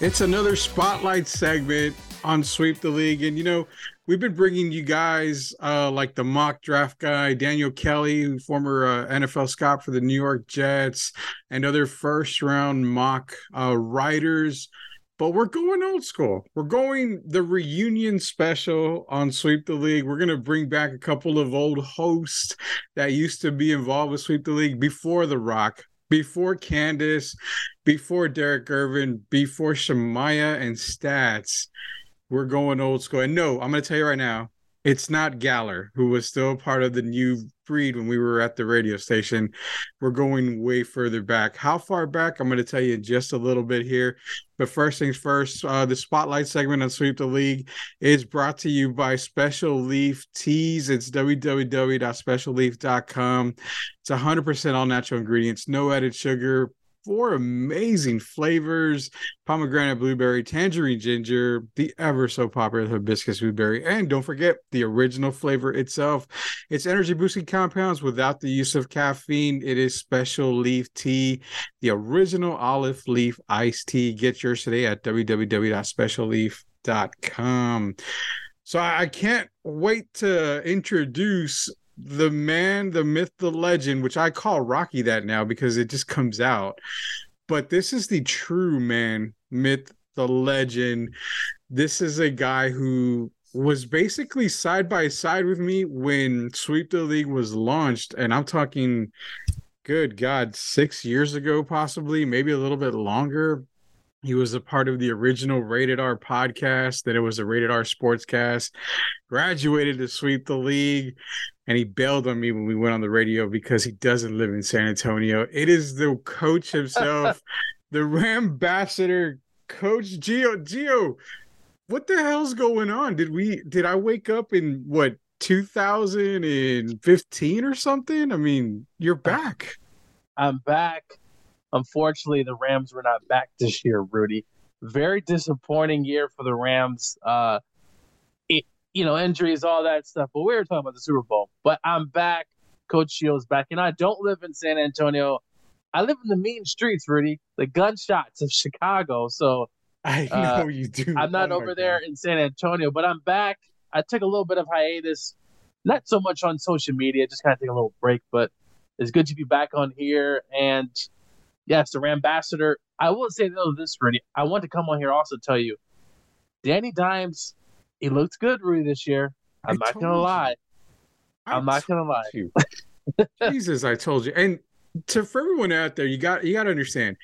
It's another spotlight segment on Sweep the League. And, you know, we've been bringing you guys uh, like the mock draft guy, Daniel Kelly, former uh, NFL scout for the New York Jets, and other first round mock uh, writers. But we're going old school. We're going the reunion special on Sweep the League. We're going to bring back a couple of old hosts that used to be involved with Sweep the League before The Rock before Candace, before Derek Irvin, before Shemaya and Stats, we're going old school. And no, I'm going to tell you right now, it's not Galler, who was still part of the new breed when we were at the radio station. We're going way further back. How far back? I'm going to tell you in just a little bit here. But first things first, uh, the spotlight segment on Sweep the League is brought to you by Special Leaf Teas. It's www.specialleaf.com. It's 100% all natural ingredients, no added sugar, four amazing flavors pomegranate blueberry tangerine ginger the ever so popular hibiscus blueberry and don't forget the original flavor itself. It's energy boosting compounds without the use of caffeine. It is special leaf tea the original olive leaf iced tea. Get yours today at www.specialleaf.com so i can't wait to introduce the man, the myth, the legend, which I call Rocky that now because it just comes out. But this is the true man, myth, the legend. This is a guy who was basically side by side with me when Sweep the League was launched. And I'm talking, good God, six years ago, possibly, maybe a little bit longer. He was a part of the original Rated R podcast. Then it was a Rated R Sportscast. Graduated to Sweep the League, and he bailed on me when we went on the radio because he doesn't live in San Antonio. It is the coach himself, the Rambassador, Coach Geo. Geo, what the hell's going on? Did we? Did I wake up in what 2015 or something? I mean, you're uh, back. I'm back. Unfortunately, the Rams were not back this year, Rudy. Very disappointing year for the Rams. Uh, it, you know, injuries, all that stuff. But we were talking about the Super Bowl. But I'm back. Coach Shields back. And I don't live in San Antonio. I live in the mean streets, Rudy, the gunshots of Chicago. So I know uh, you do. I'm not oh over there in San Antonio, but I'm back. I took a little bit of hiatus, not so much on social media, just kind of take a little break, but it's good to be back on here. And yes, the Rambassador. I will say though this, Rudy. I want to come on here also tell you, Danny Dimes, he looked good, Rudy, this year. I'm I not gonna you. lie. I'm not gonna lie. You. Jesus, I told you. And to for everyone out there, you got you got to understand.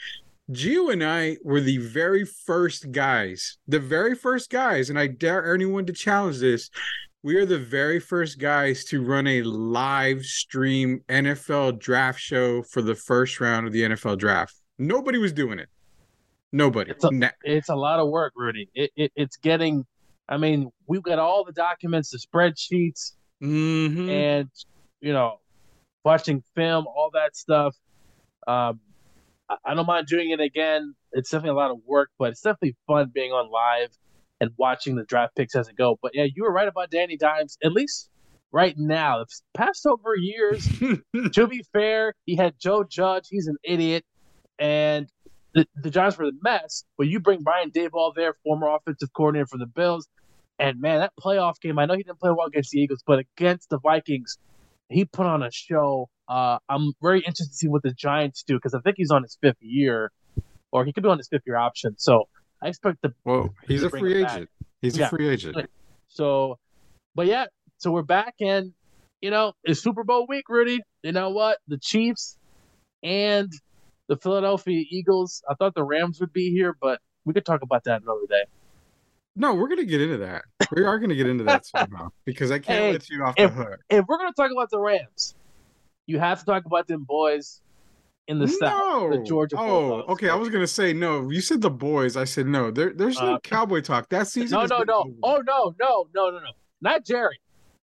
Gio and I were the very first guys, the very first guys, and I dare anyone to challenge this we are the very first guys to run a live stream NFL draft show for the first round of the NFL draft. Nobody was doing it. Nobody. It's a, it's a lot of work, Rudy. It, it, it's getting, I mean, we've got all the documents, the spreadsheets, mm-hmm. and, you know, watching film, all that stuff. Um, I, I don't mind doing it again. It's definitely a lot of work, but it's definitely fun being on live and watching the draft picks as it go. But yeah, you were right about Danny Dimes. At least right now, the past over years, to be fair, he had Joe Judge. He's an idiot, and the, the Giants were the mess. But you bring Brian Daboll there, former offensive coordinator for the Bills, and man, that playoff game. I know he didn't play well against the Eagles, but against the Vikings, he put on a show. Uh, I'm very interested to see what the Giants do because I think he's on his fifth year, or he could be on his fifth year option. So I expect the. Whoa, he's a free agent. He's yeah. a free agent. So, but yeah, so we're back, and you know it's Super Bowl week, Rudy. You know what? The Chiefs and the Philadelphia Eagles. I thought the Rams would be here, but we could talk about that another day. No, we're gonna get into that. We are gonna get into that somehow because I can't hey, let you off if, the hook. If we're gonna talk about the Rams, you have to talk about them boys in the South, the Georgia. Oh, okay. I was gonna say no. You said the boys. I said no. There, there's no uh, cowboy talk. That season. No, no, no. Over. Oh no, no, no, no, no. Not Jerry.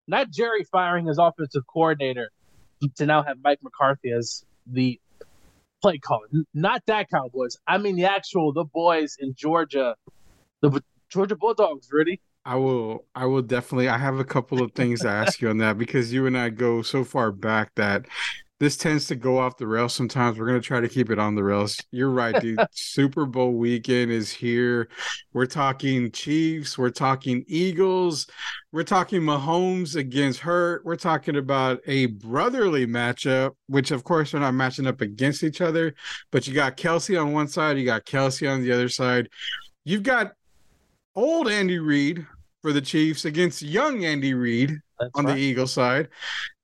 Not Jerry firing his offensive coordinator to now have Mike McCarthy as the play caller. Not that Cowboys. I mean the actual the boys in Georgia, the Georgia Bulldogs. Ready? I will. I will definitely. I have a couple of things to ask you on that because you and I go so far back that this tends to go off the rails sometimes. We're gonna try to keep it on the rails. You're right, dude. Super Bowl weekend is here. We're talking Chiefs. We're talking Eagles. We're talking Mahomes against Hurts. We're talking about a brotherly matchup, which of course they're not matching up against each other. But you got Kelce on one side, you got Kelce on the other side. You've got old Andy Reid for the Chiefs against young Andy Reid That's on right. the Eagle side.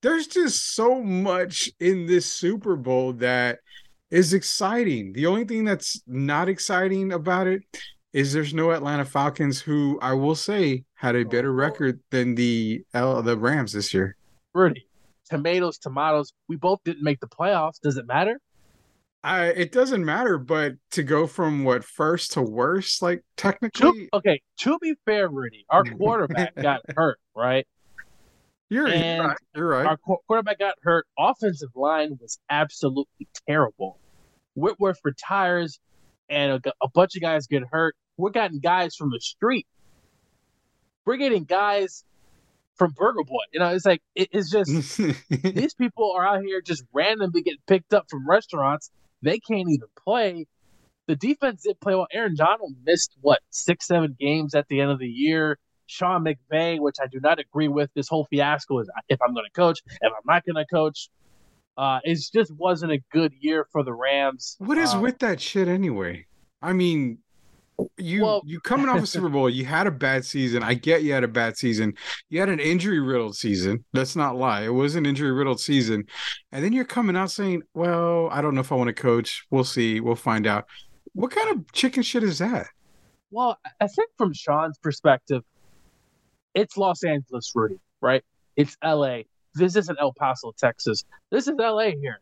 There's just so much in this Super Bowl that is exciting. The only thing that's not exciting about it is there's no Atlanta Falcons who I will say had a better oh, record than the L, the Rams this year. Rudy, tomatoes, tomatoes. We both didn't make the playoffs. Does it matter? I it doesn't matter, but to go from what first to worst, like technically. To, okay, to be fair, Rudy, our quarterback got hurt, right? You're, you're right. You're right. Our quarterback got hurt. Offensive line was absolutely terrible. Whitworth retires, and a, a bunch of guys get hurt. We're getting guys from the street. We're getting guys from Burger Boy. You know, it's like it, it's just these people are out here just randomly getting picked up from restaurants they can't even play. The defense did play well. Aaron Donald missed what six, seven games at the end of the year. Sean McVay, which I do not agree with. This whole fiasco is if I'm going to coach, if I'm not going to coach. Uh, it just wasn't a good year for the Rams. What is uh, with that shit anyway? I mean, you well, you coming off a Super Bowl, you had a bad season. I get you had a bad season. You had an injury riddled season. Let's not lie. It was an injury riddled season. And then you're coming out saying, Well, I don't know if I want to coach. We'll see. We'll find out. What kind of chicken shit is that? Well, I think from Sean's perspective, it's Los Angeles, Rudy, right? It's LA. This isn't El Paso, Texas. This is LA here.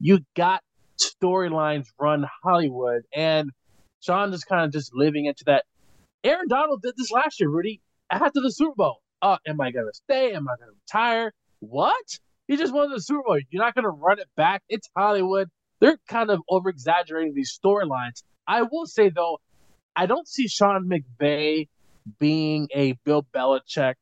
You got storylines run Hollywood and Sean just kind of just living into that. Aaron Donald did this last year, Rudy, after the Super Bowl. Uh, am I gonna stay? Am I gonna retire? What? He just won the Super Bowl. You're not gonna run it back. It's Hollywood. They're kind of over exaggerating these storylines. I will say though, I don't see Sean McVay being a Bill Belichick,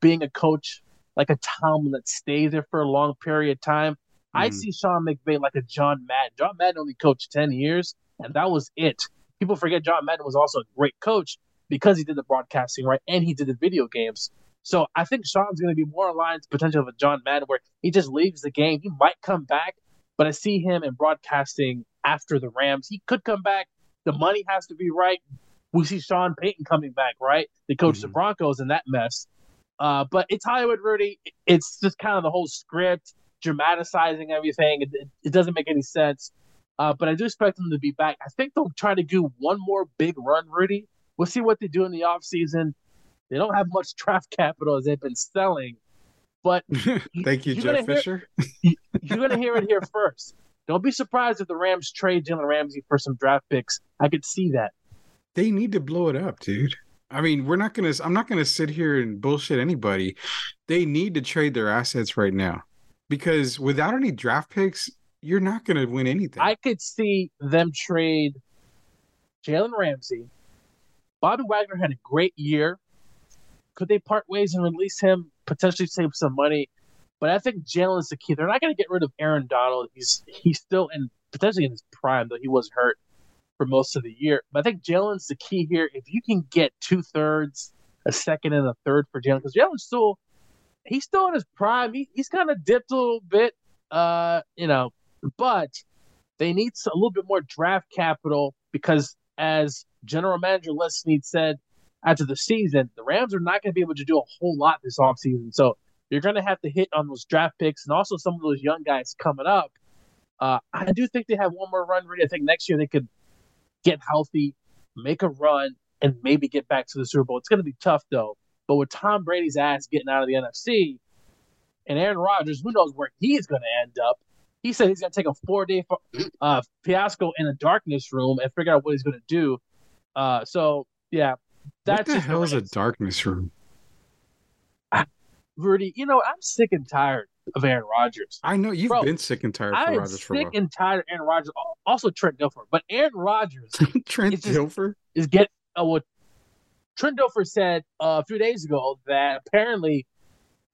being a coach like a Tomlin that stays there for a long period of time. Mm. I see Sean McVay like a John Madden. John Madden only coached 10 years and that was it. People forget John Madden was also a great coach because he did the broadcasting right and he did the video games. So I think Sean's going to be more aligned to potential of a John Madden where he just leaves the game. He might come back, but I see him in broadcasting after the Rams. He could come back. The money has to be right. We see Sean Payton coming back, right? They coach mm-hmm. the Broncos in that mess. Uh, but it's Hollywood, Rudy. It's just kind of the whole script, dramatizing everything. It, it, it doesn't make any sense. Uh, but I do expect them to be back. I think they'll try to do one more big run, Rudy. We'll see what they do in the offseason. They don't have much draft capital as they've been selling. But thank you, Jeff Fisher. Hear, you're going to hear it here first. Don't be surprised if the Rams trade Jalen Ramsey for some draft picks. I could see that. They need to blow it up, dude. I mean, we're not gonna. I'm not gonna sit here and bullshit anybody. They need to trade their assets right now because without any draft picks, you're not to win anything. I could see them trade Jalen Ramsey. Bobby Wagner had a great year. Could they part ways and release him, potentially save some money? But I think Jalen is the key. They're not going to get rid of Aaron Donald. He's he's still in potentially in his prime, though he was hurt for most of the year. But I think Jalen's the key here. If you can get two thirds, a second and a third for Jalen, because Jalen's still he's still in his prime. He, he's kind of dipped a little bit. Uh, you know, but they need a little bit more draft capital because, as general manager Les Snead said after the season, the Rams are not going to be able to do a whole lot this offseason. So you're going to have to hit on those draft picks and also some of those young guys coming up. Uh, I do think they have one more run ready. I think next year they could get healthy, make a run, and maybe get back to the Super Bowl. It's going to be tough though. But with Tom Brady's ass getting out of the NFC and Aaron Rodgers, who knows where he's going to end up? He said he's gonna take a four day uh, fiasco in a darkness room and figure out what he's gonna do. Uh, so yeah, that's what the hell is a darkness room? Rudy, you know I'm sick and tired of Aaron Rodgers. I know you've Bro, been sick and tired of Rodgers for a while. Sick and tired of Aaron Rodgers. Also Trent Dilfer, but Aaron Rodgers. Trent is Dilfer is get uh, what Trent Dilfer said uh, a few days ago that apparently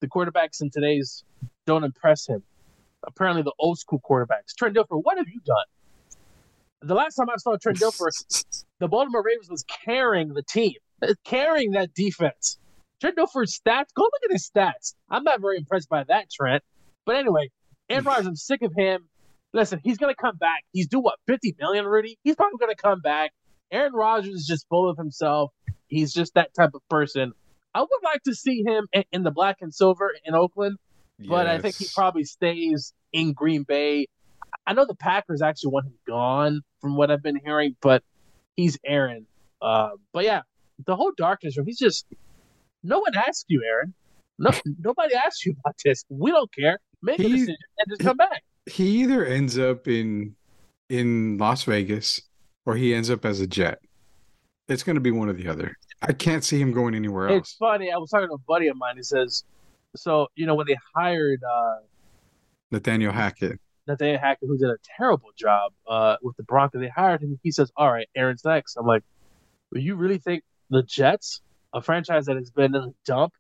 the quarterbacks in today's don't impress him apparently the old school quarterbacks. Trent Dilfer, what have you done? The last time I saw Trent Dilfer, the Baltimore Ravens was carrying the team, carrying that defense. Trent Dilfer's stats, go look at his stats. I'm not very impressed by that, Trent. But anyway, Aaron Rodgers, I'm sick of him. Listen, he's going to come back. He's due what, 50 million, Rudy? He's probably going to come back. Aaron Rodgers is just full of himself. He's just that type of person. I would like to see him in, in the black and silver in Oakland, but yes. I think he probably stays in Green Bay. I know the Packers actually want him gone from what I've been hearing, but he's Aaron. Uh, but yeah, the whole darkness room, he's just no one asked you, Aaron. No, nobody asked you about this. We don't care. Make he, a decision and just come back. He either ends up in in Las Vegas or he ends up as a Jet. It's going to be one or the other. I can't see him going anywhere else. It's funny. I was talking to a buddy of mine. He says, "So you know when they hired uh, Nathaniel Hackett, Nathaniel Hackett, who did a terrible job uh, with the Broncos, they hired him. He says, "All right, Aaron's next." I'm like, "Well, you really think the Jets, a franchise that has been in the dump,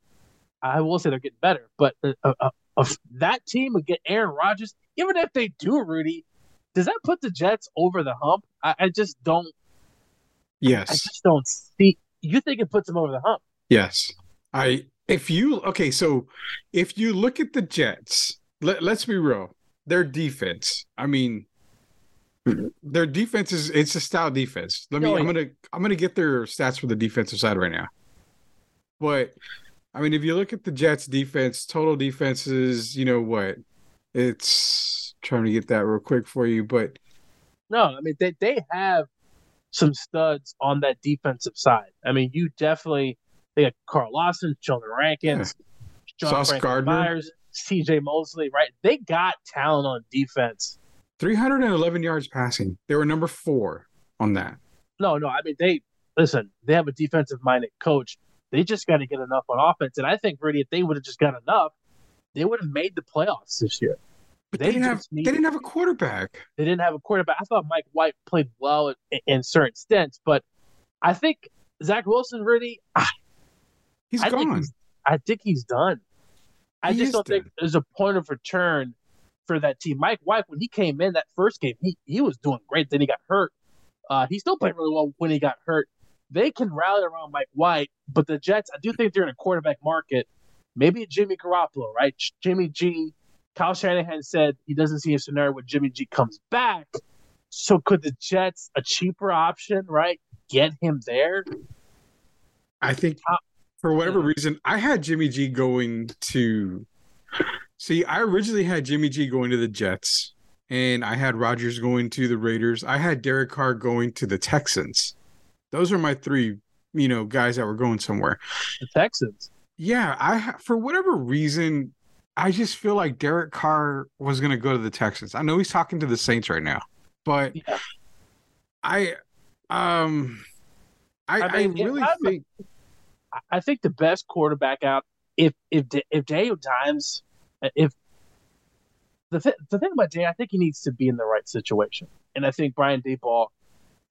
I will say they're getting better, but uh, uh, uh that team would get Aaron Rodgers, even if they do, Rudy, does that put the Jets over the hump? I, I just don't. Yes. I just don't see. You think it puts them over the hump? Yes. I. If you okay, so if you look at the Jets, let, let's be real, their defense. I mean, their defense is it's a style defense. Let me. Oh, yeah. I'm gonna. I'm gonna get their stats for the defensive side right now. But I mean, if you look at the Jets defense, total defenses, you know what? It's trying to get that real quick for you, but no, I mean they they have some studs on that defensive side. I mean, you definitely they got Carl Lawson, Jonah Rankins, yeah. John Sauce Gardner. Myers, C.J. Mosley, right? They got talent on defense. 311 yards passing. They were number four on that. No, no. I mean, they listen. They have a defensive minded coach. They just got to get enough on offense. And I think, Rudy, if they would have just got enough, they would have made the playoffs this year. But they, they didn't have needed, they didn't have a quarterback. They didn't have a quarterback. I thought Mike White played well in, in certain stints, but I think Zach Wilson, Rudy, he's I gone. Think he's, I think he's done. I he just don't think there's a point of return for that team. Mike White, when he came in that first game, he he was doing great. Then he got hurt. Uh, he still played really well when he got hurt they can rally around Mike White, but the Jets, I do think they're in a quarterback market. Maybe Jimmy Garoppolo, right? Jimmy G. Kyle Shanahan said he doesn't see a scenario where Jimmy G comes back. So could the Jets, a cheaper option, right, get him there? I think for whatever reason, I had Jimmy G going to. See, I originally had Jimmy G going to the Jets, and I had Rodgers going to the Raiders. I had Derek Carr going to the Texans. Those are my three, you know, guys that were going somewhere. The Texans. Yeah, I for whatever reason, I just feel like Derek Carr was going to go to the Texans. I know he's talking to the Saints right now, but yeah. I, um, I, I, mean, I really think. I think the best quarterback out if if if Daniel Dimes if the th- the thing about Jay, I think he needs to be in the right situation, and I think Brian Daboll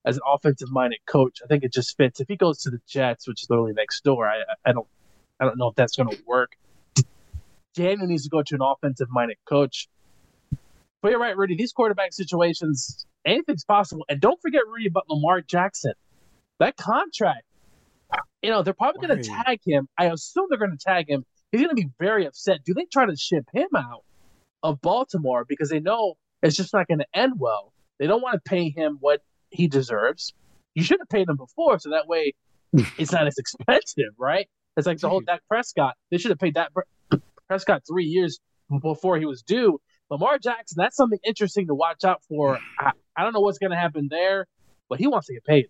as an offensive minded coach, I think it just fits. If he goes to the Jets, which is literally next door, I, I don't I don't know if that's going to work. Daniel needs to go to an offensive minded coach. But you're right, Rudy. These quarterback situations, anything's possible. And don't forget, Rudy, about Lamar Jackson. That contract, you know, they're probably going to tag him. I assume they're going to tag him. He's going to be very upset. Do they try to ship him out of Baltimore because they know it's just not going to end well? They don't want to pay him what he deserves. You should have paid him before, so that way it's not as expensive, right? It's like the whole Dak Prescott. They should have paid that Prescott three years before he was due. Lamar Jackson, that's something interesting to watch out for. I, I don't know what's going to happen there, but he wants to get paid.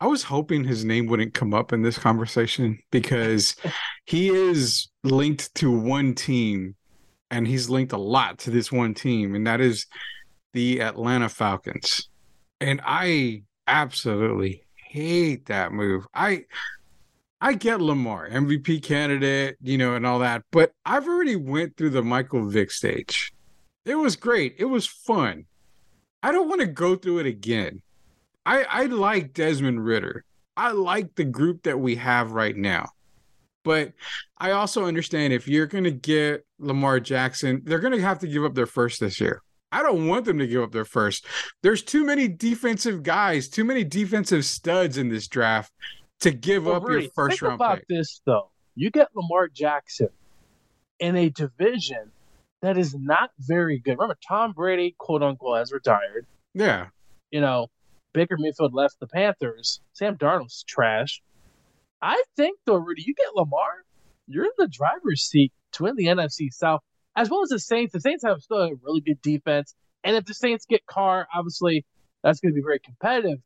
I was hoping his name wouldn't come up in this conversation because he is linked to one team and he's linked a lot to this one team, and that is the Atlanta Falcons and I absolutely hate that move. I I get Lamar, MVP candidate, you know, and all that, but I've already went through the Michael Vick stage. It was great. It was fun. I don't want to go through it again. I I like Desmond Ridder. I like the group that we have right now. But I also understand if you're going to get Lamar Jackson, they're going to have to give up their first this year. I don't want them to give up their first. There's too many defensive guys, too many defensive studs in this draft to give well, up your first think round about pick. this though. You get Lamar Jackson in a division that is not very good. Remember, Tom Brady, quote unquote, has retired. Yeah. You know, Baker Mayfield left the Panthers. Sam Darnold's trash. I think though, Rudy, you get Lamar, you're in the driver's seat to win the NFC South, as well as the Saints. The Saints have still a really good defense, and if the Saints get Carr, obviously that's going to be very competitive.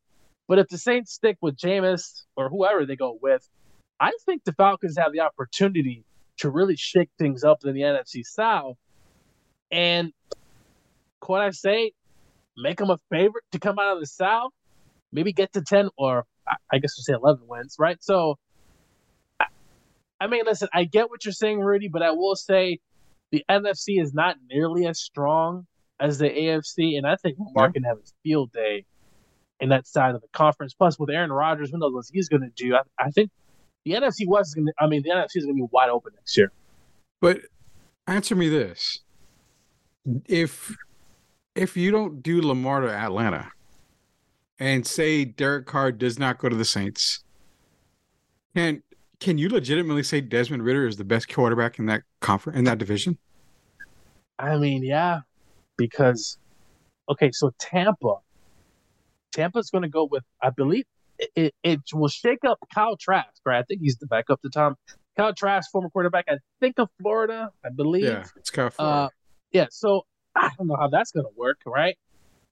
But if the Saints stick with Jameis or whoever they go with, I think the Falcons have the opportunity to really shake things up in the NFC South. And what I say, make them a favorite to come out of the South, maybe get to 10 or I guess we say 11 wins, right? So I mean, listen, I get what you're saying, Rudy, but I will say the NFC is not nearly as strong as the AFC, and I think Mark can have his field day in that side of the conference. Plus, with Aaron Rodgers, who knows what he's going to do? I, I, think the NFC West is going to. I mean, the NFC is going to be wide open next year. But answer me this: if if you don't do Lamar to Atlanta, and say Derek Carr does not go to the Saints, can can you legitimately say Desmond Ridder is the best quarterback in that conference in that division? I mean, yeah, because okay, so Tampa, Tampa's going to go with I believe it, it will shake up Kyle Trask, right? I think he's the backup to Tom. Kyle Trask, former quarterback, I think of Florida, I believe. Yeah, it's Kyle Florida. Uh, yeah, so I don't know how that's going to work, right?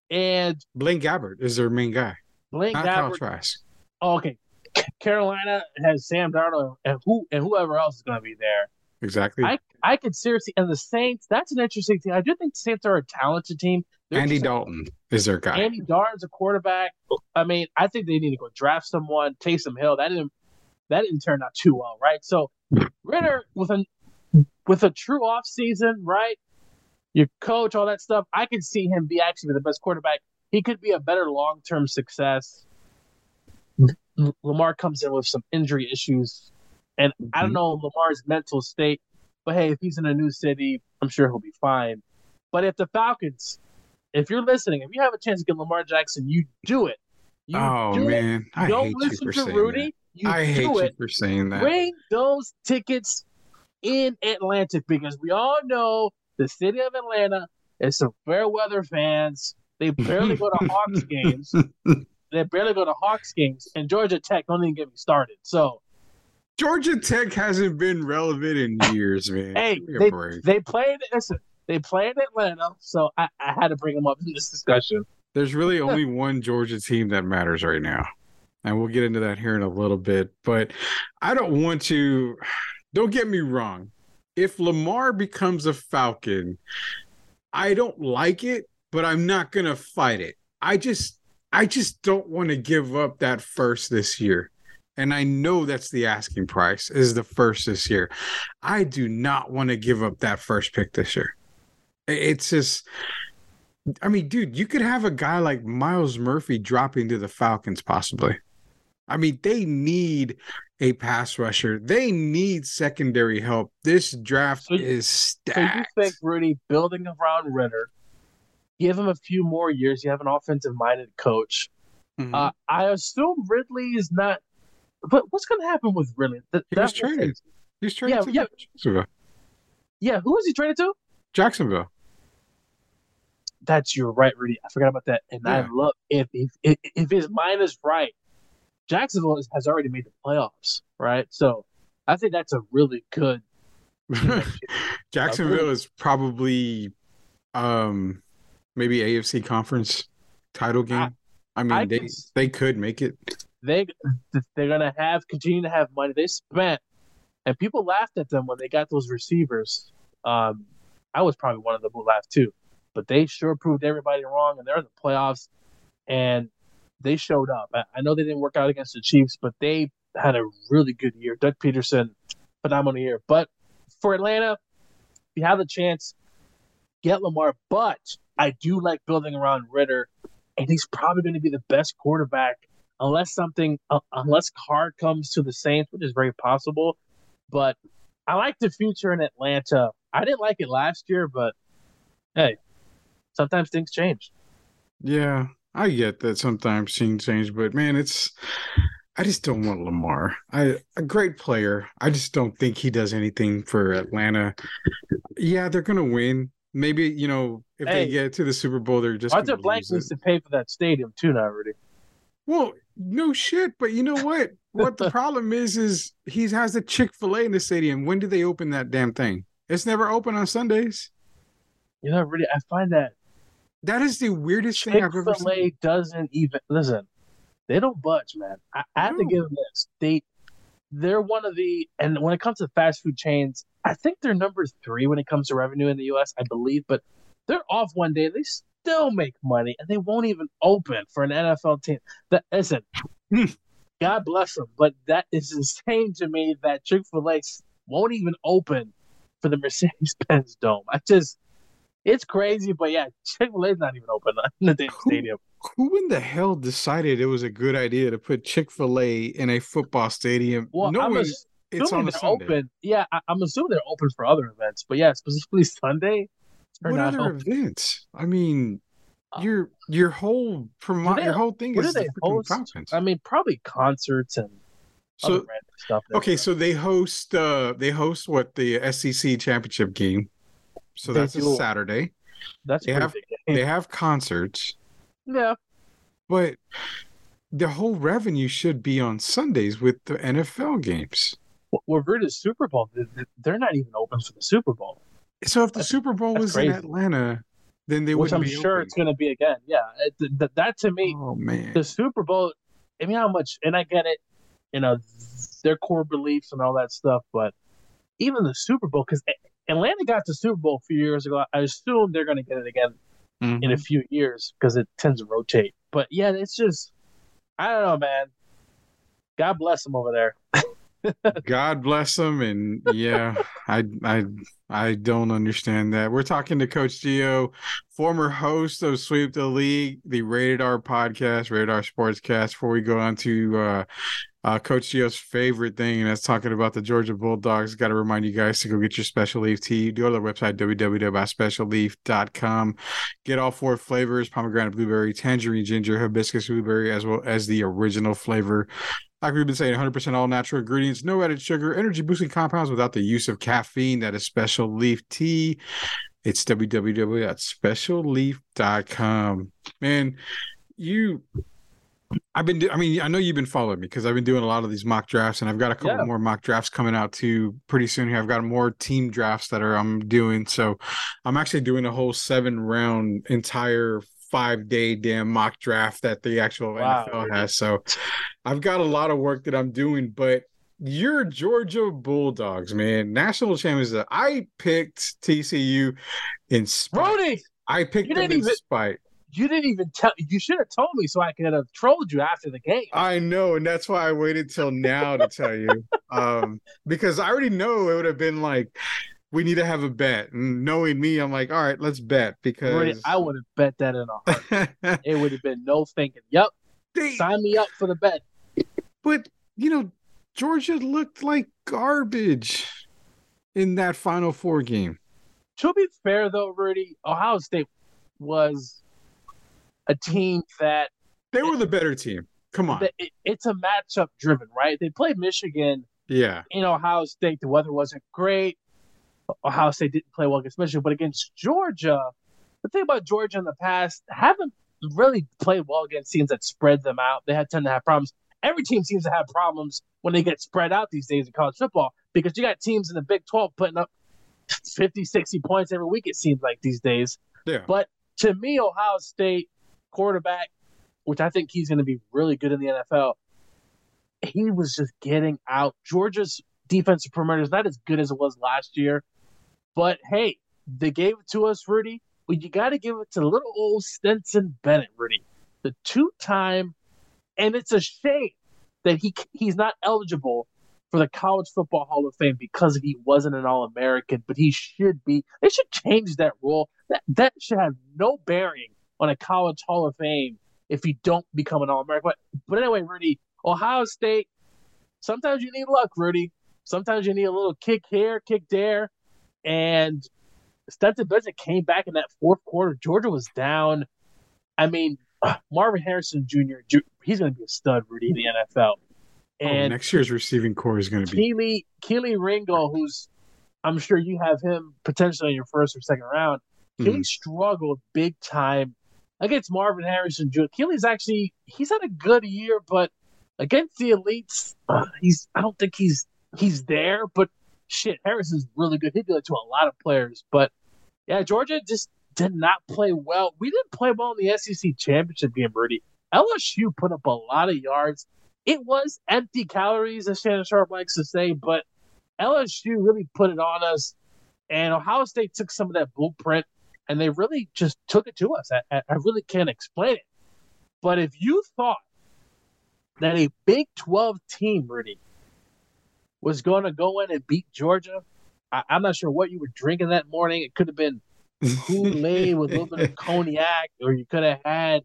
And Blaine Gabbert is their main guy. Blaine Not Gabbert. Kyle Trask. Oh, okay. Carolina has Sam Darnold and who and whoever else is going to be there. Exactly. I I could seriously and the Saints. That's an interesting thing. I do think the Saints are a talented team. They're Andy Dalton is their guy. Andy Dalton's a quarterback. I mean, I think they need to go draft someone. Taysom Hill. That didn't that didn't turn out too well, right? So Ridder with a with a true off season, right? Your coach, all that stuff. I could see him be actually the best quarterback. He could be a better long term success Lamar comes in with some injury issues, and mm-hmm. I don't mm-hmm. know Lamar's mental state. But hey, if he's in a new city, I'm sure he'll be fine. But if the Falcons, if you're listening, if you have a chance to get Lamar Jackson, you do it. You oh do man, it. I don't listen to Rudy. You I hate you for saying that. Bring those tickets in Atlanta because we all know the city of Atlanta is some fair weather fans. They barely go to Hawks games. They barely go to Hawks games, and Georgia Tech don't even get me started. So Georgia Tech hasn't been relevant in years, man. hey, they, they played. Listen, they played Atlanta, so I, I had to bring them up in this discussion. There's really only one Georgia team that matters right now, and we'll get into that here in a little bit. But I don't want to. Don't get me wrong. If Lamar becomes a Falcon, I don't like it, but I'm not gonna fight it. I just I just don't want to give up that first this year. And I know that's the asking price is the first this year. I do not want to give up that first pick this year. It's just I mean, dude, you could have a guy like Myles Murphy dropping to the Falcons possibly. I mean, they need a pass rusher. They need secondary help. This draft so, is stacked. So you think Rudy building around Ridder give him a few more years. You have an offensive minded coach. Mm-hmm. Uh, I assume Ridley is not. But what's going to happen with Ridley? Th- he was traded. He's traded yeah, to yeah. Jacksonville. Yeah, who was he traded to? Jacksonville. That's you're right, Rudy. I forgot about that. And yeah. I love if, if if if his mind is right, Jacksonville is, has already made the playoffs, right? So I think that's a really good. Jacksonville is probably um maybe AFC conference title game. I, I mean, I they can, they could make it. They they're gonna have continue to have money they spent, and people laughed at them when they got those receivers. Um, I was probably one of them who laughed too, but they sure proved everybody wrong, and they're in the playoffs, and they showed up. I, I know they didn't work out against the Chiefs, but they had a really good year. Doug Pederson, phenomenal year. But for Atlanta, if you have the chance, get Lamar. But I do like building around Ridder, and he's probably going to be the best quarterback unless something, uh, unless Carr comes to the Saints, which is very possible. But I like the future in Atlanta. I didn't like it last year, but hey, sometimes things change. Yeah, I get that sometimes things change, but man, it's I just don't want Lamar. I a great player. I just don't think he does anything for Atlanta. Yeah, they're gonna win. Maybe you know if Hey. they get to the Super Bowl, they're just Arthur Blank needs to pay for that stadium too now, already. Well, no shit, but you know what? What the problem is is he has a Chick Fil A in the stadium. When do they open that damn thing? It's never open on Sundays. You know, really, I find that That is the weirdest thing Chick I've ever Fil. A doesn't even listen. They don't budge, man. I, I have to give them this. They they're one of the and when it comes to fast food chains, I think they're number three when it comes to revenue in the U.S. I believe, but they're off one day. They still make money, and they won't even open for an NFL team. That listen, Hmm. God bless them, but that is insane to me that Chick Fil A won't even open for the Mercedes Benz Dome. I just. It's crazy, but yeah, Chick Fil A's not even open in the damn stadium. Who in the hell decided it was a good idea to put Chick Fil A in a football stadium? Well, knowing assuming it's on a Sunday. open. Yeah, I, I'm assuming they're open for other events, but yeah, specifically Sunday. They're What other open. events? I mean, Uh, your your whole promo- they- your whole thing is the host? I mean, probably concerts and So random stuff. okay, so they host uh they host what the SEC championship game. So They that's a. Saturday. that's they have-. They have concerts, Yeah, but the whole revenue should be on Sundays with the NFL games. Well, to Super Bowl. They- they- They're not even open for the Super Bowl, So if the That's- Super Bowl was in. Atlanta, then they wouldn't I'm be sure open. it's going to be again. Yeah, it, th- th- that to me, Oh man. the Super Bowl. I mean, how much? And I get it. You know, their core beliefs and all that stuff, but even the Super Bowl, because Atlanta got the Super Bowl a few years ago. I assume they're going to get it again in Mhm. a few years because it tends to rotate. But yeah, it's just I don't know, man. God bless them over there. God bless them, and yeah, I I I don't understand that. We're talking to Coach Gio, former host of Sweep the League, the Rated R podcast, Rated R Sportscast. Before we go on to uh, uh, Coach Gio's favorite thing, and that's talking about the Georgia Bulldogs. Got to remind you guys to go get your Special Leaf tea. Go to their website www.specialleaf.com. Get all four flavors: pomegranate, blueberry, tangerine, ginger, hibiscus, blueberry, as well as the original flavor. Like we've been saying, 100% all natural ingredients, no added sugar, energy boosting compounds without the use of caffeine. That is Special Leaf Tea. It's www.specialleaf.com. Man, you, I've been, do- I mean, I know you've been following me because I've been doing a lot of these mock drafts and I've got a couple Yeah. more mock drafts coming out too pretty soon here. I've got more team drafts that are I'm doing. So I'm actually doing a whole seven round entire five day damn mock draft that the actual Wow. NFL has. So I've got a lot of work that I'm doing, but you're Georgia Bulldogs, man. National champions. I picked TCU in spite. Brody, I picked you them in even- spite. you didn't even tell. You should have told me so I could have trolled you after the game. I know, and that's why I waited till now to tell you. Um, because I already know it would have been like, we need to have a bet. And knowing me, I'm like, all right, let's bet because I would have bet that in a heart. It would have been no thinking. Yep, They- sign me up for the bet. but you know, Georgia looked like garbage in that Final Four game. To be fair, though, Rudy, Ohio State was a team that They were the better team. Come on, it, it's a matchup driven, right? They played Michigan yeah. in Ohio State. The weather wasn't great. Ohio State didn't play well against Michigan, but against Georgia, the thing about Georgia in the past haven't really played well against teams that spread them out. They had tend to have problems. Every team seems to have problems when they get spread out these days in college football because you got teams in the Big 12 putting up 50, 60 points every week, it seems like these days. Yeah. But to me, Ohio State quarterback, which I think he's going to be really good in the NFL, he was just getting out. Georgia's defensive perimeter is not as good as it was last year, but hey, they gave it to us, Rudy. Well, you got to give it to little old Stetson Bennett, Rudy, the two-time, and it's a shame that he he's not eligible for the College Football Hall of Fame because he wasn't an All-American, but he should be. They should change that rule. That that should have no bearing on a College Hall of Fame if you don't become an All-American. But, but anyway, Rudy, Ohio State. Sometimes you need luck, Rudy. Sometimes you need a little kick here, kick there. And Stetson Bennett came back in that fourth quarter. Georgia was down. I mean, Marvin Harrison Jr. He's going to be a stud, Rudy, in the NFL. And oh, next year's receiving core is going to be Keely Kelee Ringo, who's I'm sure you have him potentially in your first or second round. Mm-hmm. Struggled big time against Marvin Harrison Jr. Keely's actually he's had a good year, but against the elites, uh, he's I don't think he's he's there. But shit, Harrison's really good. He did it to a lot of players. But yeah, Georgia just did not play well. We didn't play well in the SEC championship game, Rudy. LSU put up a lot of yards. It was empty calories, as Shannon Sharpe likes to say, but LSU really put it on us. And Ohio State took some of that blueprint and they really just took it to us. I, I really can't explain it. But if you thought that a Big 12 team, Rudy, was going to go in and beat Georgia, I, am not sure what you were drinking that morning. It could have been Kool-Aid with a little bit of cognac, or you could have had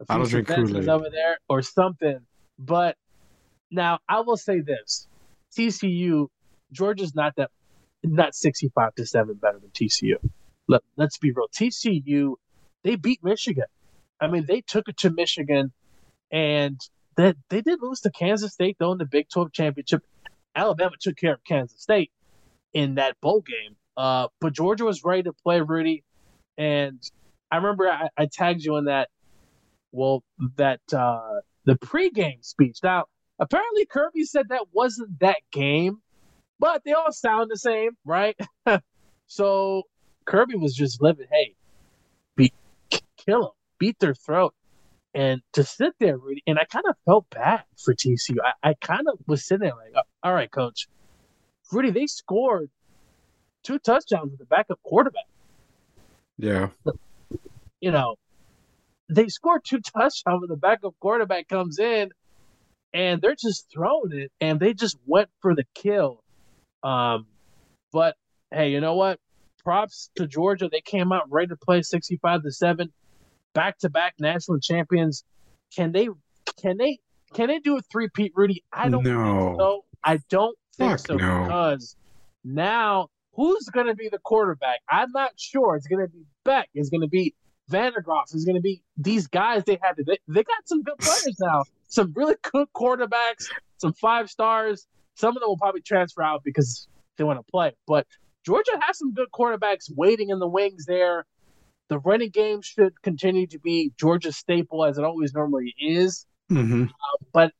a few I don't drink Kool-Aid. over there or something. But now I will say this: TCU, Georgia's not that not sixty five to seven better than TCU. Let, let's be real. TCU, they beat Michigan. I mean, they took it to Michigan, and that they, they did lose to Kansas State though in the Big Twelve championship. Alabama took care of Kansas State in that bowl game. Uh, but Georgia was ready to play Rudy, and I remember I, I tagged you in that. Well, that uh, the pregame speech. Now, apparently Kirby said that wasn't that game, but they all sound the same, right? so Kirby was just living, hey, beat, kill them, beat their throat. And to sit there, Rudy, and I kind of felt bad for TCU. I, I kind of was sitting there like, all right, coach, Rudy, they scored two touchdowns with the backup quarterback. Yeah. You know, they scored two touchdowns with the backup quarterback comes in and they're just throwing it and they just went for the kill. Um, but hey, you know what? Props to Georgia. They came out ready to play 65 to 7, back to back national champions. Can they can they can they do a three peat Rudy? I don't know. so. I don't think Fuck so no. because now who's gonna be the quarterback? I'm not sure. It's gonna be Beck. It's gonna be Vandagriff It's going to be these guys they had to. They, they got some good players now, some really good quarterbacks, some five stars. Some of them will probably transfer out because they want to play. But Georgia has some good quarterbacks waiting in the wings there. The running game should continue to be Georgia's staple as it always normally is. Mm-hmm. Uh, but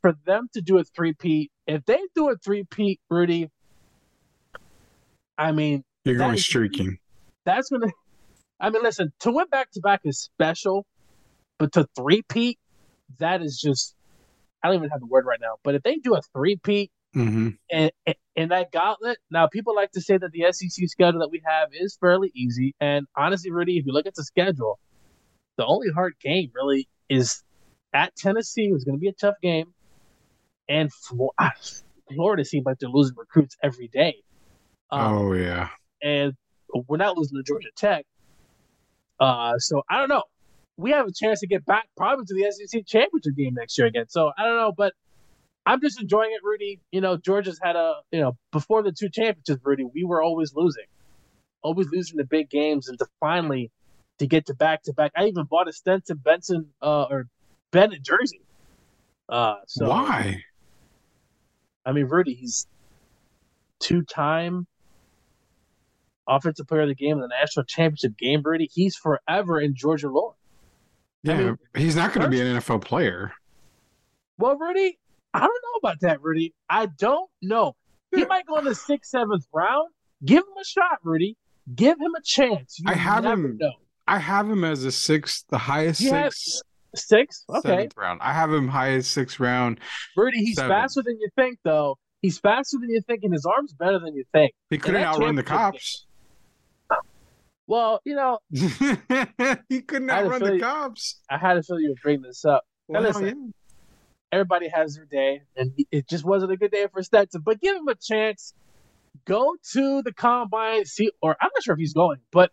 for them to do a three-peat, if they do a three-peat, Rudy, I mean, you're going streaking. That's to I mean, listen, to win back to back is special, but to three-peat, that is just I don't even have the word right now. But if they do a three-peat mm-hmm. and in that gauntlet, now people like to say that the SEC schedule that we have is fairly easy. And honestly, Rudy, if you look at the schedule, the only hard game really is at Tennessee. It's going to be a tough game, and ah, Florida seems like they're losing recruits every day. Um, oh yeah, and we're not losing to Georgia Tech. Uh, so I don't know. We have a chance to get back probably to the SEC championship game next year again. So I don't know, but I'm just enjoying it, Rudy. You know, Georgia's had a you know before the two championships, Rudy. We were always losing, always losing the big games, and to finally to get to back to back. I even bought a Stenson Benson uh, or Bennett jersey. Uh, so why? I mean, Rudy, he's two time offensive player of the game in the national championship game, Brady, he's forever in Georgia lore. Yeah, I mean, he's not going to be an NFL player. Well, Rudy, I don't know about that, Rudy. I don't know. He might go in the sixth, seventh round. Give him a shot, Rudy. Give him a chance. You I have him. Know. I have him as a sixth, the highest you sixth. Six, okay. round. I have him high as sixth round. Rudy, he's seven. faster than you think, though. He's faster than you think, and his arm's better than you think. He couldn't outrun the cops. Well, you know, he couldn't outrun the you, cops. I had to feel you would bring this up. Well, listen, yeah. everybody has their day, and it just wasn't a good day for Stetson. But give him a chance. Go to the combine, see, or I'm not sure if he's going, but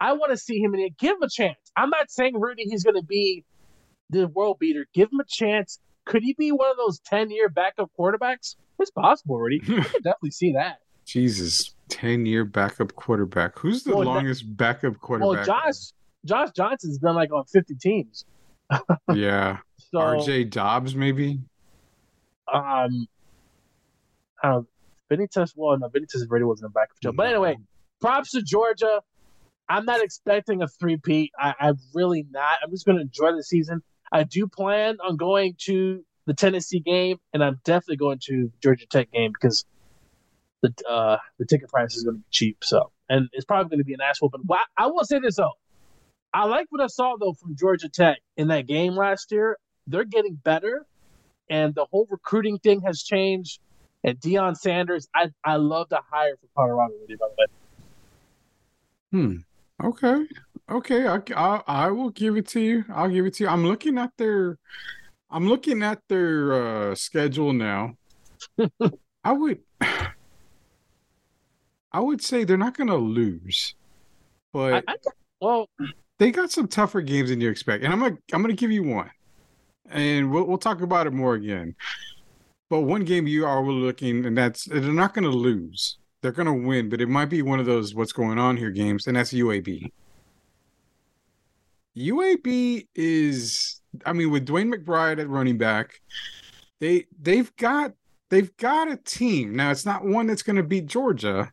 I want to see him in it. Give him a chance. I'm not saying Rudy he's going to be the world beater. Give him a chance. Could he be one of those 10 year backup quarterbacks? It's possible, Rudy. I can definitely see that. Jesus, ten year backup quarterback. Who's the Well, that- longest backup Well, quarterback? Josh Josh Johnson's been like on 50 teams. yeah, So RJ Dobbs maybe. um I um Benitez, well no, Benitez already wasn't a backup job. But anyway, props to Georgia. I'm not expecting a three-peat. I, I'm really not. I'm just gonna enjoy the season. I do plan on going to the Tennessee game, and I'm definitely going to Georgia Tech game because the uh, the ticket price is going to be cheap. So, and it's probably going to be an ass whooping. I will say this though, I like what I saw though from Georgia Tech in that game last year. They're getting better, and the whole recruiting thing has changed. And Deion Sanders, I I love to hire for Colorado. By the way, Hmm. Okay. Okay. I, I I will give it to you. I'll give it to you. I'm looking at their I'm looking at their uh schedule now. I would I would say they're not going to lose. But I, I, well, they got some tougher games than you expect. And I'm to I'm to give you one. And we'll we'll talk about it more again. But one game you are looking and that's they're not going to lose. They're going to win, but it might be one of those what's going on here games and that's UAB. UAB is I mean with DeWayne McBride at running back, they they've got they've got a team. Now it's not one that's going to beat Georgia,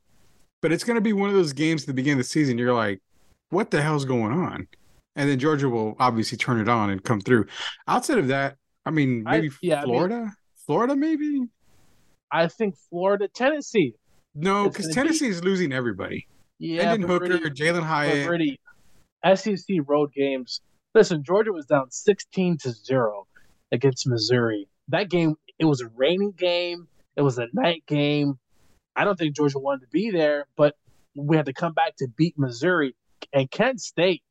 but it's going to be one of those games at the beginning of the season you're like, what the hell's going on? And then Georgia will obviously turn it on and come through. Outside of that, I mean I- maybe yeah, I mean- Florida? Florida maybe? I think Florida, Tennessee. No, because gonna be- Tennessee is losing everybody. Yeah, Hendon Hooker, Jalin Hyatt. Rudy, SEC road games. Listen, Georgia was down 16 to 0 against Missouri. That game, it was a rainy game. It was a night game. I don't think Georgia wanted to be there, but we had to come back to beat Missouri. And Kent State,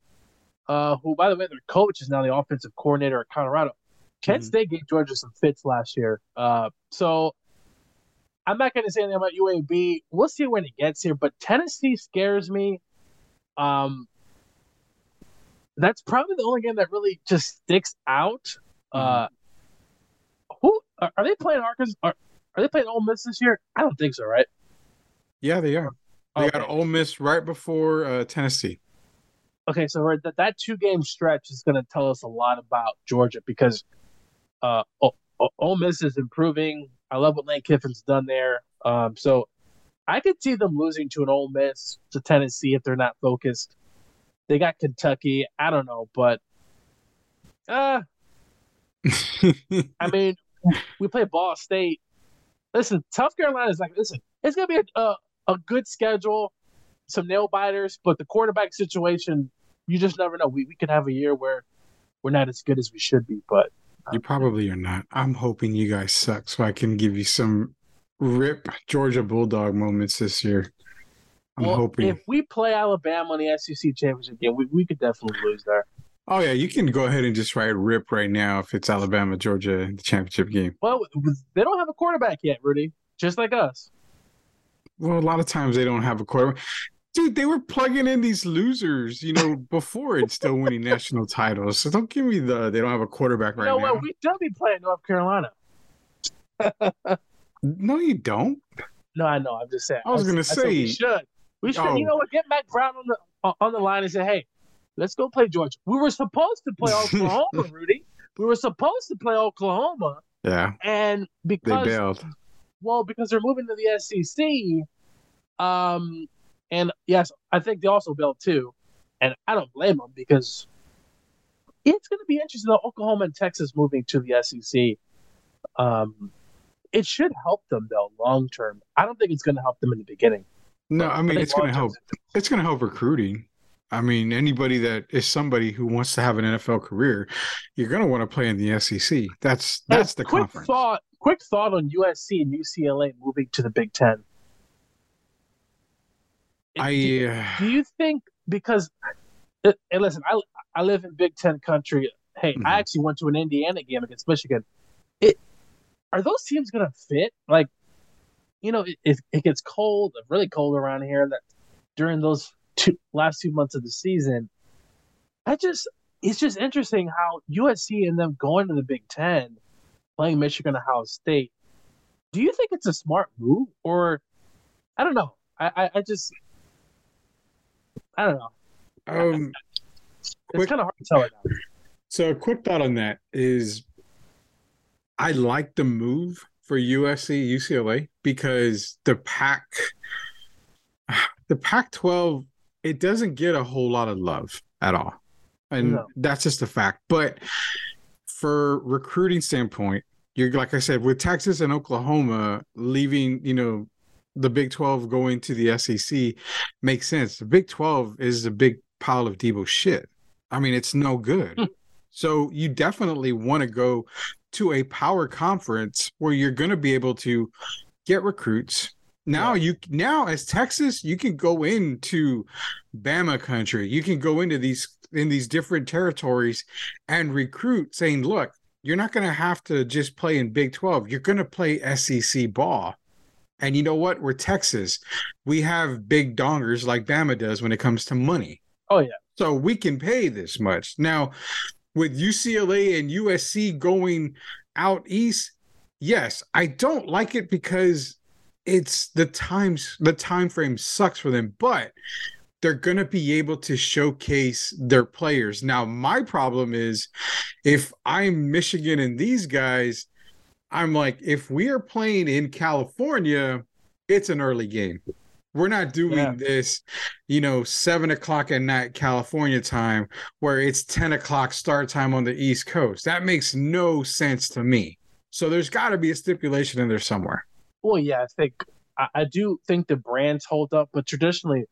uh, who, by the way, their coach is now the offensive coordinator at Colorado. Kent Mhm. State gave Georgia some fits last year. Uh, so I'm not going to say anything about UAB. We'll see when it gets here, but Tennessee scares me. Um, that's probably the only game that really just sticks out. Uh, who are, are they playing Arkansas? Are, are they playing Ole Miss this year? I don't think so, right? Yeah, they are. They got Okay. Ole Miss right before uh, Tennessee. Okay, so right, that that two game stretch is going to tell us a lot about Georgia because uh, o- o- Ole Miss is improving. I love what Lane Kiffin's done there. Um, so I could see them losing to an Ole Miss to Tennessee if they're not focused. They got Kentucky. I don't know, but uh, I mean, we play Ball State. Listen, South Carolina is like, listen, it's gonna be a, a, a good schedule, some nail biters, but the quarterback situation, you just never know. We we could have a year where we're not as good as we should be, but you probably are not. I'm hoping you guys suck so I can give you some rip Georgia Bulldog moments this year. I'm well, hoping. if we play Alabama in the SEC championship game, we, we could definitely lose there. Oh yeah, you can go ahead and just write rip right now if it's Alabama Georgia the championship game. Well, they don't have a quarterback yet, Rudy, just like us. Well, a lot of times they don't have a quarterback. Dude, they were plugging in these losers, you know, before and still winning national titles. So don't give me the they don't have a quarterback right know now. what? We should be playing North Carolina. No, you don't. No, I know. I'm just saying. I was gonna said we should. We should. Oh. You know what? Get Mack Brown on the on the line and say, "Hey, let's go play Georgia." We were supposed to play Oklahoma, Rudy. We were supposed to play Oklahoma, Yeah, and they because bailed. well, because they're moving to the SEC, um, and yes, I think they also built too, and I don't blame them because it's going to be interesting. Though Oklahoma and Texas moving to the SEC, um, it should help them though long term. I don't think it's going to help them in the beginning. No, I mean think it's going to help. It's going to help recruiting. I mean, anybody that is somebody who wants to have an NFL career, you're going to want to play in the SEC. That's that's the quick conference. thought. Quick thought on USC and UCLA moving to the Big Ten. Do, I uh, do you think because? uh, And listen, I I live in Big Ten country. Hey, Mhm. I actually went to an Indiana game against Michigan. It are those teams going to fit? Like, you know, it, it, it gets cold, really cold around here. That during those two last two months of the season, I just it's just interesting how USC and them going to the Big Ten, playing Michigan, Ohio State. do you think it's a smart move or I don't know. I, I, I just I don't know. Um, It's quick- kind of hard to tell right now. So a quick thought on that is I like the move for USC UCLA because the Pac the Pac 12 it doesn't get a whole lot of love at all. And No. that's just a fact. But for recruiting standpoint, you're like I said, with Texas and Oklahoma leaving, you know, the Big 12 going to the SEC makes sense. The Big 12 is a big pile of Debo shit. I mean, it's no good. Hmm. so you definitely want to go to a power conference where you're going to be able to get recruits. Now you now as Texas, you can go into Bama country. You can go into these in these different territories and recruit saying, look, you're not going to have to just play in Big 12. You're going to play SEC ball. And you know what? We're Texas. We have big dongers like Bama does when it comes to money. Oh yeah. So we can pay this much. Now, with UCLA and USC going out east, yes, I don't like it because it's the times the time frame sucks for them, but they're going to be able to showcase their players. Now, my problem is if I'm Michigan and these guys, I'm like, if we are playing in California, it's an early game. We're not doing Yeah. this, you know, seven o'clock at night California time where it's 10 o'clock start time on the East Coast. That makes no sense to me. So there's got to be a stipulation in there somewhere. Well, yeah, I think I, I do think the brands hold up, but traditionally,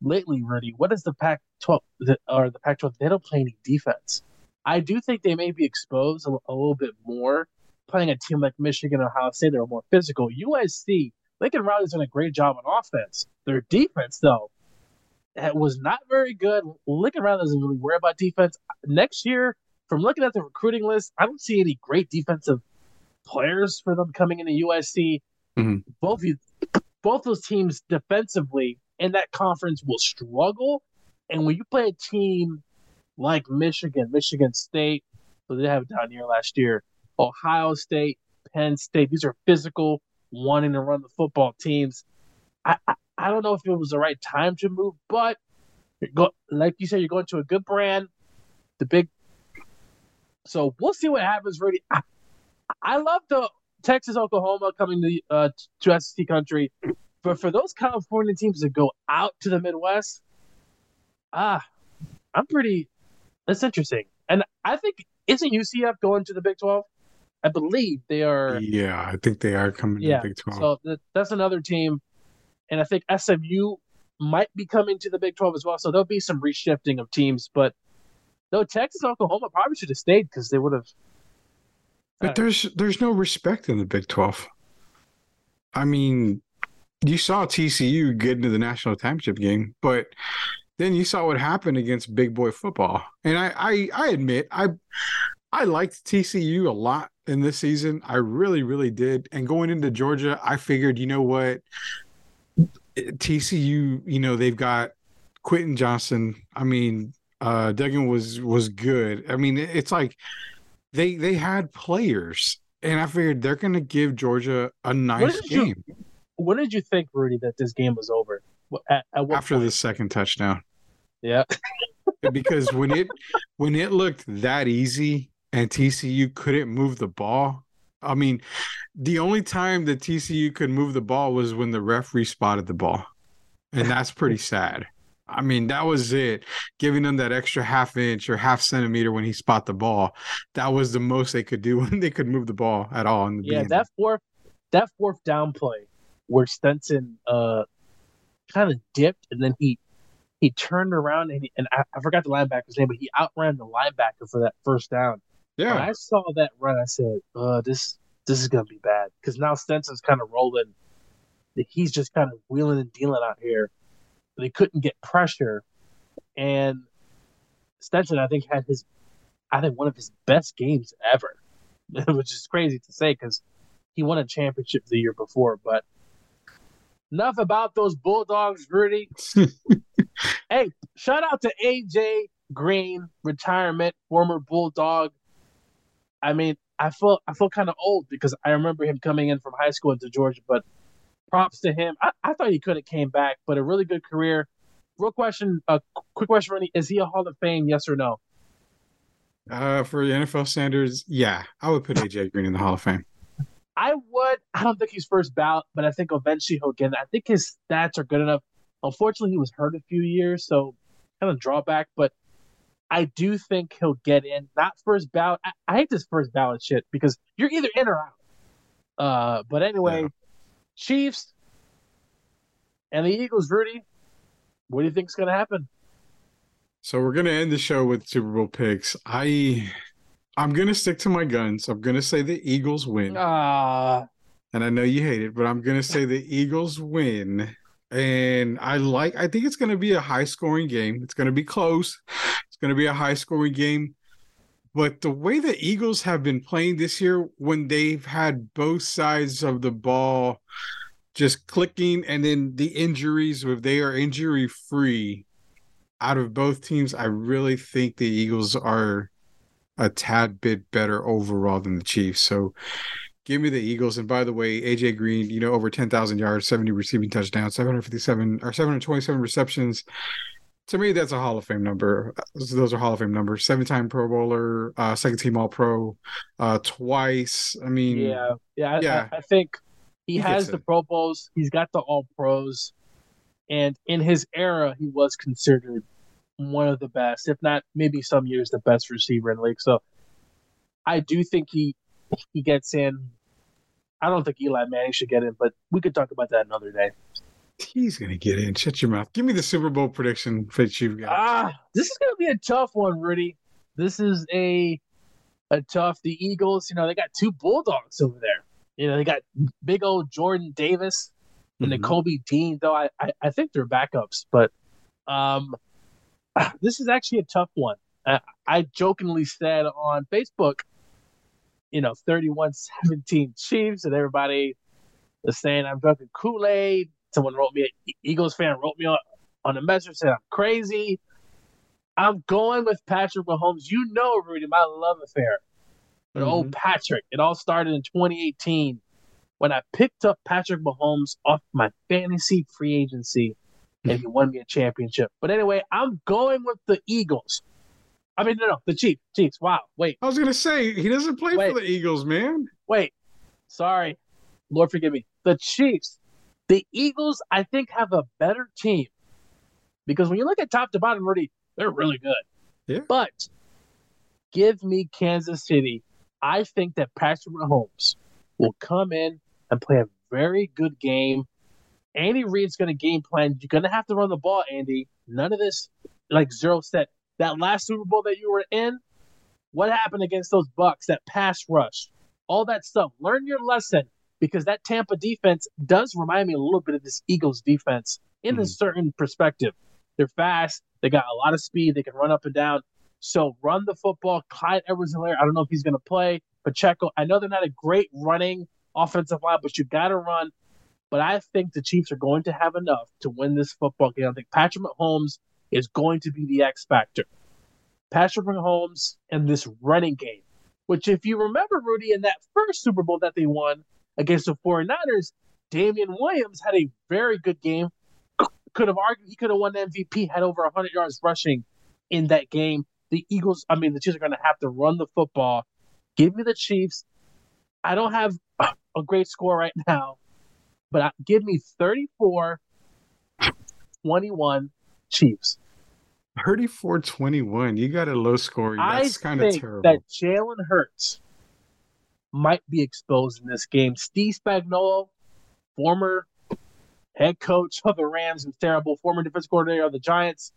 lately, Rudy, what is the Pac-12 the, or the Pac-12? They don't play any defense. I do think they may be exposed a, a little bit more playing a team like Michigan, or Ohio State. They're more physical. USC, Lincoln Riley's done a great job on offense. Their defense, though, it was not very good. Lincoln Riley doesn't really worry about defense. Next year, from looking at the recruiting list, I don't see any great defensive players for them coming into USC mm-hmm. both you both those teams defensively in that conference will struggle. And when you play a team like Michigan, Michigan State, so they have down here last year, Ohio State, Penn State, these are physical, wanting to run the football teams. I, I, I don't know if it was the right time to move, but go, like you said, you're going to a good brand, the big. So we'll see what happens, Rudy. I, I love the Texas, Oklahoma coming to uh, to SEC country, but for those California teams that go out to the Midwest, ah, I'm pretty. That's interesting, and I think isn't UCF going to the Big Twelve? I believe they are. Yeah, I think they are coming Yeah, to the Big 12. So that, that's another team, and I think SMU might be coming to the Big Twelve as well. So there'll be some reshifting of teams, but no, Texas, Oklahoma probably should have stayed because they would have. Uh, but there's there's no respect in the Big 12. I mean, you saw TCU get into the national championship game, but then you saw what happened against big boy football. And I I, I admit I I liked TCU a lot in this season. I really really did. And going into Georgia, I figured, you know what? TCU, you know, they've got Quentin Johnston. I mean, uh Duggan was was good. I mean, it's like they they had players, and I figured they're gonna give Georgia a nice you- game When did you think, Rudy, that this game was over? At, at what after point? the second touchdown. Yeah. because when it when it looked that easy and TCU couldn't move the ball, I mean, the only time that TCU could move the ball was when the referee spotted the ball, and that's pretty sad. I mean, that was it. Giving them that extra half inch or half centimeter when he spot the ball, that was the most they could do when they could move the ball at all. In the Yeah, beginning. that fourth that fourth down play where Stetson uh kind of dipped and then he he turned around and he, and I, I forgot the linebacker's name, but he outran the linebacker for that first down. When yeah. I saw that run, I said, "Uh, this this is gonna be bad." Because now Stetson's kind of rolling. He's just kind of wheeling and dealing out here. But he couldn't get pressure, and Stetson, I think, had his, I think, one of his best games ever, which is crazy to say because he won a championship the year before. But enough about those Bulldogs, Rudy. Hey, shout out to AJ Green, retirement, former Bulldog. I mean, I felt I felt kind of old because I remember him coming in from high school into Georgia. But props to him. I, I thought he could have came back, but a really good career. Real question, a uh, quick question, Rennie: Is he a Hall of Fame? Yes or no? Uh, for the NFL standards, yeah, I would put AJ Green in the Hall of Fame. I would. I don't think he's first ballot, but I think eventually he'll get it. I think his stats are good enough. Unfortunately, he was hurt a few years, so kind of drawback. But I do think he'll get in. Not first ballot. I, I hate this first ballot shit because you're either in or out. Uh, but anyway, yeah. Chiefs and the Eagles, Rudy. What do you think is going to happen? So we're gonna end the show with Super Bowl picks. I I'm gonna stick to my guns. I'm gonna say the Eagles win. Ah. And I know you hate it, but I'm gonna say the Eagles win. And I like I think it's gonna be a high scoring game. It's gonna be close. It's gonna be a high scoring game. But the way the Eagles have been playing this year, when they've had both sides of the ball just clicking, and then the injuries, if they are injury free, out of both teams, I really think the Eagles are a tad bit better overall than the Chiefs. So give me the Eagles. And by the way, AJ Green, you know, over 10,000 yards, 70 receiving touchdowns, 757 or 727 receptions. To me, that's a Hall of Fame number. Those are Hall of Fame numbers. Seven time Pro Bowler, uh, second team All Pro, uh, twice. I mean, yeah, yeah, yeah. I, I think he, he has the it. Pro Bowls. He's got the All Pros and in his era, he was considered one of the best, if not maybe some years the best receiver in the league. So I do think he he gets in. I don't think Eli Manning should get in, but we could talk about that another day. He's gonna get in. Shut your mouth. Give me the Super Bowl prediction for you've got. Ah, this is gonna be a tough one, Rudy. This is a a tough. The Eagles, you know, they got two bulldogs over there. You know, they got big old Jordan Davis and mm-hmm. Kobe Dean, though I, I, I think they're backups, but um, this is actually a tough one. I, I jokingly said on Facebook, you know, 31 17 Chiefs, and everybody was saying I'm drinking Kool Aid. Someone wrote me, Eagles fan wrote me on, on a message, said I'm crazy. I'm going with Patrick Mahomes. You know, Rudy, my love affair. But mm-hmm. old Patrick, it all started in 2018 when I picked up Patrick Mahomes off my fantasy free agency and he won me a championship. But anyway, I'm going with the Eagles. I mean, no, no, the Chiefs. Chiefs. Wow. Wait. I was gonna say he doesn't play Wait. for the Eagles, man. Wait. Sorry. Lord forgive me. The Chiefs. The Eagles, I think, have a better team because when you look at top to bottom, already they're really good. Yeah. But give me Kansas City. I think that Patrick Mahomes will come in and play a very good game. Andy Reid's going to game plan. You're going to have to run the ball, Andy. None of this, like zero set. That last Super Bowl that you were in, what happened against those Bucks? That pass rush, all that stuff. Learn your lesson because that Tampa defense does remind me a little bit of this Eagles defense in mm-hmm. a certain perspective. They're fast. They got a lot of speed. They can run up and down. So run the football. Clyde Edwards-Helaire, I don't know if he's going to play. Pacheco, I know they're not a great running offensive line, but you got to run. But I think the Chiefs are going to have enough to win this football game. I think Patrick Mahomes is going to be the X factor. Patrick Mahomes and this running game, which, if you remember, Rudy, in that first Super Bowl that they won against the 49ers, Damien Williams had a very good game. Could have argued he could have won the MVP, had over 100 yards rushing in that game. The Eagles, I mean, the Chiefs are going to have to run the football. Give me the Chiefs. I don't have a great score right now, but give me 34 21 Chiefs. 34 21. You got a low score. That's kind of terrible. That Jalen Hurts might be exposed in this game. Steve Spagnuolo, former head coach of the Rams and terrible, former defense coordinator of the Giants.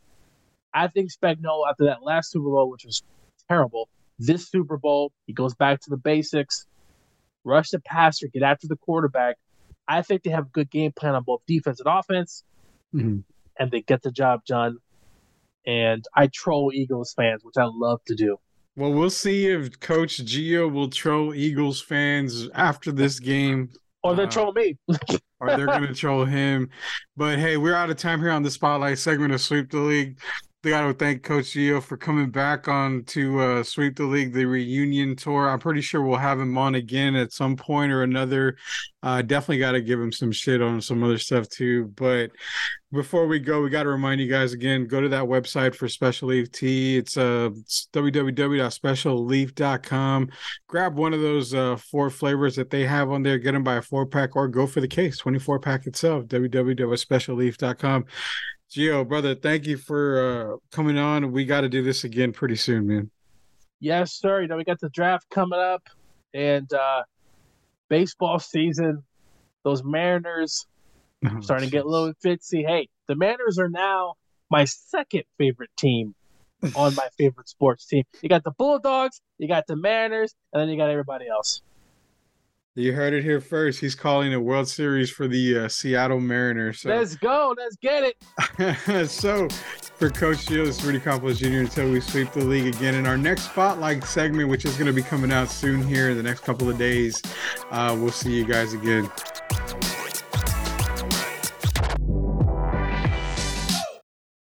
I think Spagnuolo, after that last Super Bowl, which was terrible, this Super Bowl, he goes back to the basics rush the passer, get after the quarterback. I think they have a good game plan on both defense and offense, mm-hmm. And they get the job done. And I troll Eagles fans, which I love to do. Well, we'll see if Coach Gio will troll Eagles fans after this game. Or they'll uh, troll me. or they're going to troll him. But hey, we're out of time here on the Spotlight segment of Sweep the League. Got to thank Coach Gio for coming back on to uh, sweep the league, the reunion tour. I'm pretty sure we'll have him on again at some point or another. Uh, definitely got to give him some shit on some other stuff too. But before we go, we got to remind you guys again: go to that website for Special Leaf Tea. It's uh www.specialleaf.com. Grab one of those uh, four flavors that they have on there. Get them by a four pack or go for the case, 24 pack itself. www.specialleaf.com. Gio, brother, thank you for uh, coming on. We got to do this again pretty soon, man. Yes, sir. You know, we got the draft coming up and uh, baseball season. Those Mariners oh, starting geez. to get a little fitzy. Hey, the Mariners are now my second favorite team on my favorite sports team. You got the Bulldogs, you got the Mariners, and then you got everybody else. You heard it here first. He's calling a World Series for the uh, Seattle Mariners. So. Let's go. Let's get it. so, for Coach Gio, this is Rudy Campos Jr. until we sweep the league again. In our next Spotlight segment, which is going to be coming out soon here in the next couple of days, uh, we'll see you guys again.